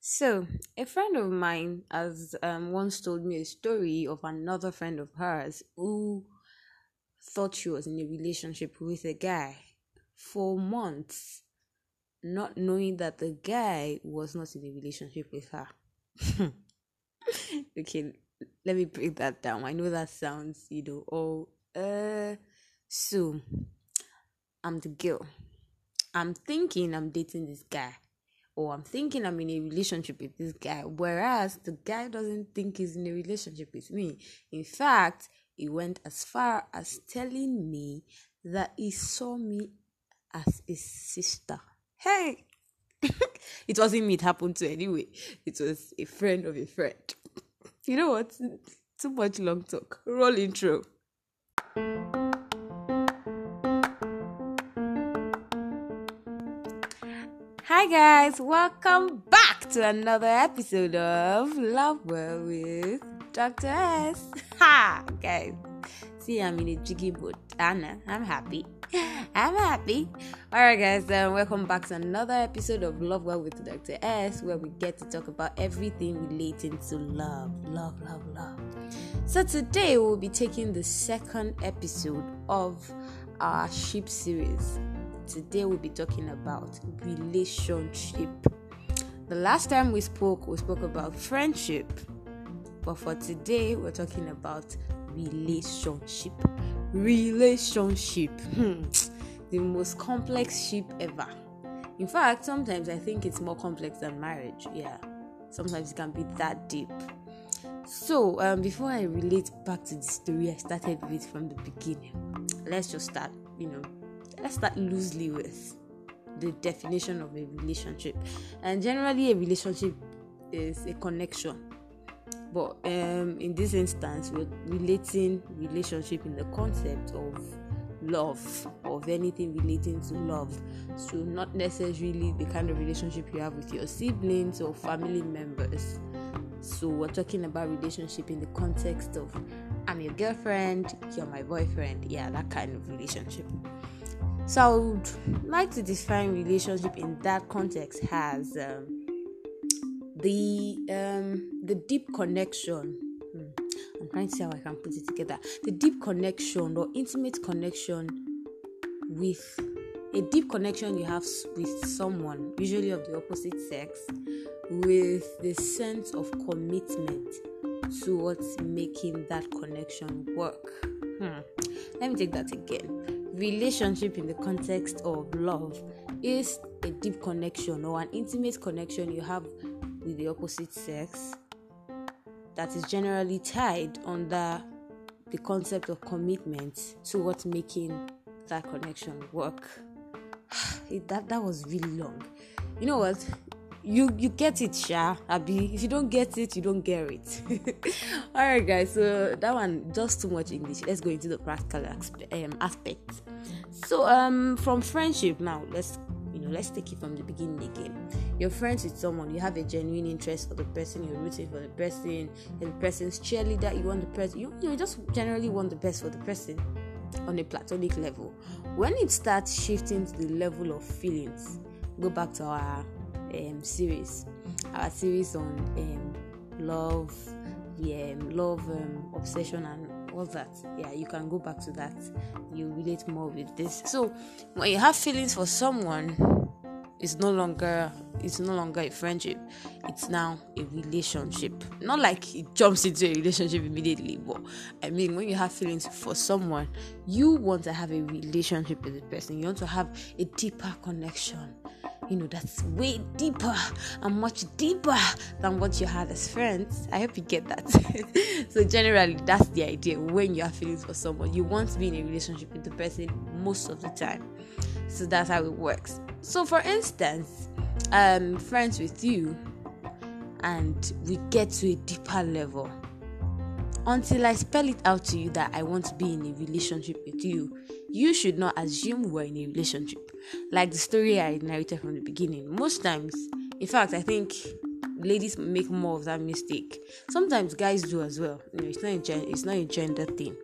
So, a friend of mine has um, once told me a story of another friend of hers who thought she was in a relationship with a guy for months, not knowing that the guy was not in a relationship with her. okay, let me break that down. I know that sounds, you know, oh, uh, so I'm the girl. I'm thinking I'm dating this guy or I'm thinking I'm in a relationship with this guy, whereas the guy doesn't think he's in a relationship with me. In fact, he went as far as telling me that he saw me as his sister. Hey! it wasn't me it happened to anyway. It was a friend of a friend. You know what? Too much long talk. Roll intro. Hi guys, welcome back to another episode of Love Well with Dr. S. Ha guys. See I'm in a jiggy mood. Anna, I'm happy. I'm happy. Alright guys, um, welcome back to another episode of Love Well with Dr. S where we get to talk about everything relating to love. Love, love, love. So today we'll be taking the second episode of our ship series today we'll be talking about relationship. The last time we spoke, we spoke about friendship, but for today, we're talking about relationship. Relationship, hmm. the most complex ship ever. In fact, sometimes I think it's more complex than marriage. Yeah, sometimes it can be that deep. So, um, before I relate back to the story I started with from the beginning, let's just start, you know, let's start loosely with the definition of a relationship. And generally, a relationship is a connection. But um, in this instance, we're relating relationship in the concept of love, of anything relating to love. So, not necessarily the kind of relationship you have with your siblings or family members. So, we're talking about relationship in the context of I'm your girlfriend, you're my boyfriend. Yeah, that kind of relationship. So I would like to define relationship in that context as um, the um, the deep connection. Hmm. I'm trying to see how I can put it together. The deep connection or intimate connection with a deep connection you have with someone, usually of the opposite sex, with the sense of commitment to what's making that connection work. Hmm. Let me take that again relationship in the context of love is a deep connection or an intimate connection you have with the opposite sex that is generally tied under the concept of commitment towards making that connection work. that that was really long. You know what? you you get it sha abi if you don't get it you don't get it all right guys so that one just too much english let's go into the practical um, aspect so um from friendship now let's you know let's take it from the beginning again. You're friends with someone you have a genuine interest for the person you're rooting for the person and the person's cheerleader you want the person you, you just generally want the best for the person on a platonic level. When it starts shifting to the level of feelings go back to our um, series, our series on um, love, yeah, love, um, obsession, and all that. Yeah, you can go back to that. You relate more with this. So when you have feelings for someone, it's no longer it's no longer a friendship it's now a relationship not like it jumps into a relationship immediately but i mean when you have feelings for someone you want to have a relationship with the person you want to have a deeper connection you know that's way deeper and much deeper than what you had as friends. I hope you get that. So generally that's the idea. When you have feelings for someone you want to be in a relationship with the person most of the time. So that's how it works. So for instance i'm friends with you and we get to a deeper level until I spell it out to you that I want to be in a relationship with you, you should not assume we're in a relationship. Like the story I narrated from the beginning. Most times, in fact, I think ladies make more of that mistake. Sometimes guys do as well. You know, it's not a gen- it's not a gender thing.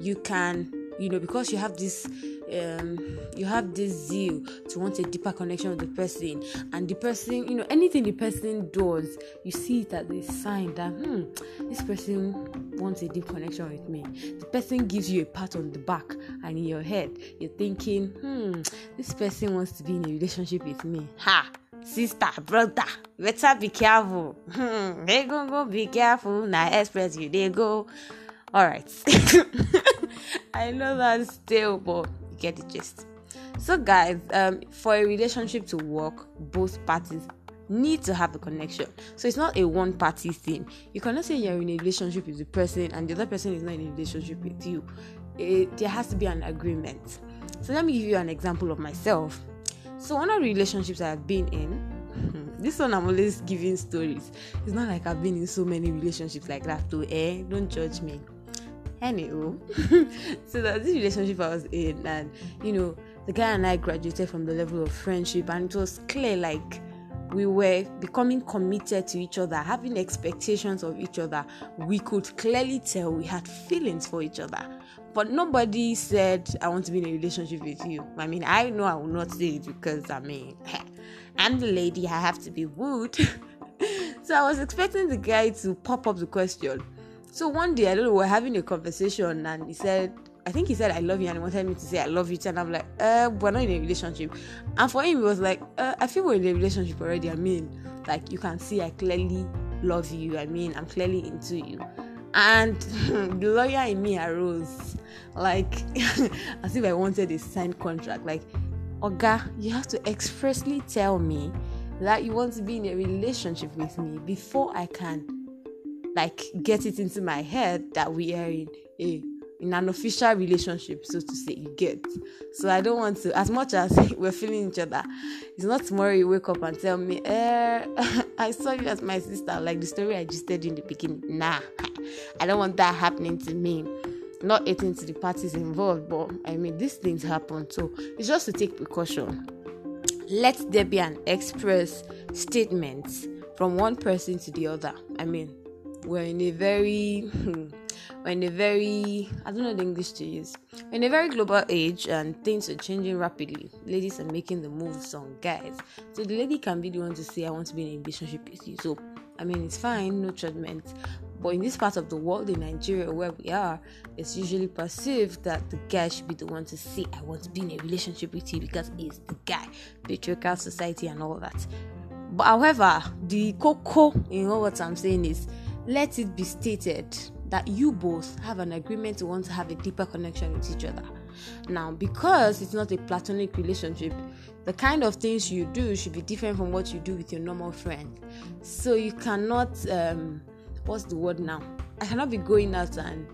You can, you know, because you have this um, you have this zeal to want a deeper connection with the person, and the person, you know, anything the person does, you see it as a sign that hmm, this person wants a deep connection with me. The person gives you a pat on the back, and in your head, you're thinking, hmm, this person wants to be in a relationship with me. Ha! Sister, brother, better be careful. Hmm, they go go be careful. Now express you they go. Alright. I know that's still, but you get the gist. So, guys, um, for a relationship to work, both parties need to have a connection. So it's not a one party thing. You cannot say you're in a relationship with the person and the other person is not in a relationship with you. It, there has to be an agreement. So let me give you an example of myself. So one of the relationships I've been in, this one I'm always giving stories. It's not like I've been in so many relationships like that too. Eh, don't judge me. Anywho, so that this relationship I was in, and you know, the guy and I graduated from the level of friendship, and it was clear like we were becoming committed to each other, having expectations of each other. We could clearly tell we had feelings for each other. But nobody said, I want to be in a relationship with you. I mean, I know I will not say it because I mean, I'm the lady, I have to be wooed. so I was expecting the guy to pop up the question so one day, I don't know, we are having a conversation and he said, I think he said I love you and he wanted me to say I love you. And I'm like, uh, we're not in a relationship. And for him, he was like, uh, I feel we're in a relationship already. I mean, like you can see I clearly love you. I mean, I'm clearly into you. And the lawyer in me arose, like as if I wanted a signed contract. Like, Oga, you have to expressly tell me that you want to be in a relationship with me before I can like get it into my head that we are in a in an official relationship, so to say, you get. So I don't want to, as much as we're feeling each other, it's not tomorrow you wake up and tell me, eh, I saw you as my sister, like the story I just said in the beginning. Nah, I don't want that happening to me. Not eating to the parties involved, but I mean, these things happen, so it's just to take precaution. Let there be an express statement from one person to the other. I mean, we're in a very we're in a very I don't know the English to use. We're in a very global age and things are changing rapidly. Ladies are making the moves on guys. So the lady can be the one to say I want to be in a relationship with you. So I mean it's fine, no judgment. But in this part of the world, in Nigeria where we are, it's usually perceived that the guy should be the one to say, I want to be in a relationship with you because he's the guy, patriarchal society and all that. But however, the cocoa in all what I'm saying is let it be stated that you both have an agreement to want to have a deeper connection with each other. Now, because it's not a platonic relationship, the kind of things you do should be different from what you do with your normal friend. So you cannot, um, what's the word now? I cannot be going out and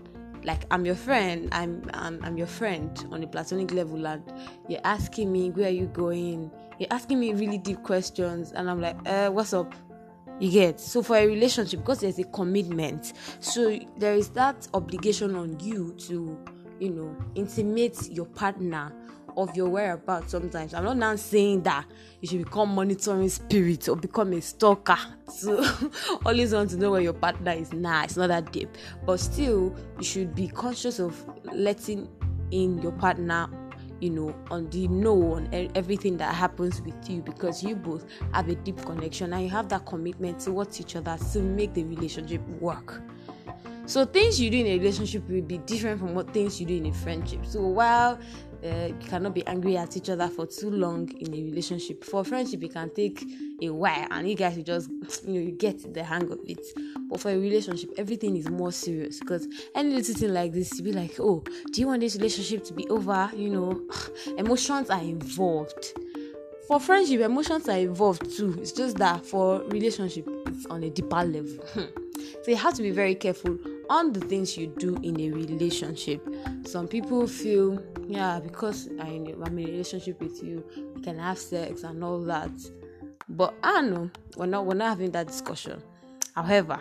like I'm your friend, I'm, I'm I'm your friend on a platonic level, and you're asking me where are you going? You're asking me really deep questions, and I'm like, uh, what's up? You get so for a relationship because there's a commitment, so there is that obligation on you to, you know, intimate your partner of your whereabouts sometimes. I'm not now saying that you should become monitoring spirit or become a stalker. So always want to know where your partner is. Nah, it's not that deep. But still, you should be conscious of letting in your partner you know, on the know on everything that happens with you because you both have a deep connection and you have that commitment towards each other to make the relationship work. So things you do in a relationship will be different from what things you do in a friendship. So while uh, you cannot be angry at each other for too long in a relationship. For friendship, it can take a while, and you guys will just you know you get the hang of it. But for a relationship, everything is more serious because any little thing like this, you be like, oh, do you want this relationship to be over? You know, emotions are involved. For friendship, emotions are involved too. It's just that for relationship, it's on a deeper level. so you have to be very careful on the things you do in a relationship. Some people feel, yeah, because I'm in a relationship with you, we can have sex and all that. But I know we're not we're not having that discussion. However,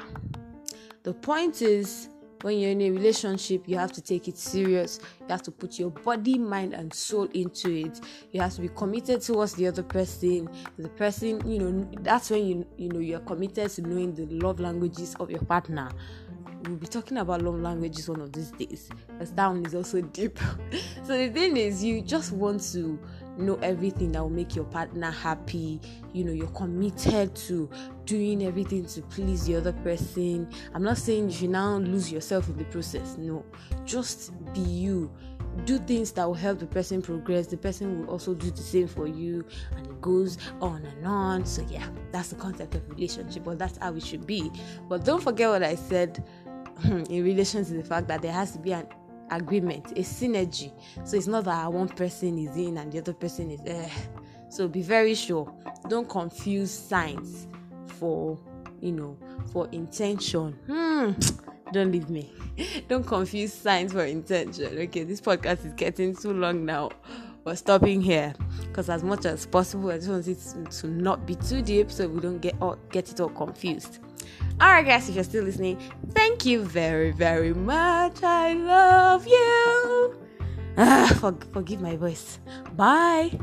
the point is when you're in a relationship, you have to take it serious. You have to put your body, mind, and soul into it. You have to be committed towards the other person. The person, you know, that's when you you know you're committed to knowing the love languages of your partner we'll be talking about love languages one of these days. Because that one is also deep. So the thing is you just want to know everything that will make your partner happy. You know you're committed to doing everything to please the other person. I'm not saying you should now lose yourself in the process. No. Just be you. Do things that will help the person progress. The person will also do the same for you. And it goes on and on. So yeah that's the concept of relationship. But that's how it should be. But don't forget what i said in relation to the fact that there has to be an agreement a synergy. So it's not that one person is in and the other person is there so be very sure. Don't confuse signs for you know for intention. Hmm. Don't leave me. Don't confuse signs for intention. Okay this podcast is getting too long now. We're stopping here. Because as much as possible i just want it to not be too deep so we don't get all get it all confused all right guys if you're still listening thank you very very much. I love you. Ah, for, forgive my voice. Bye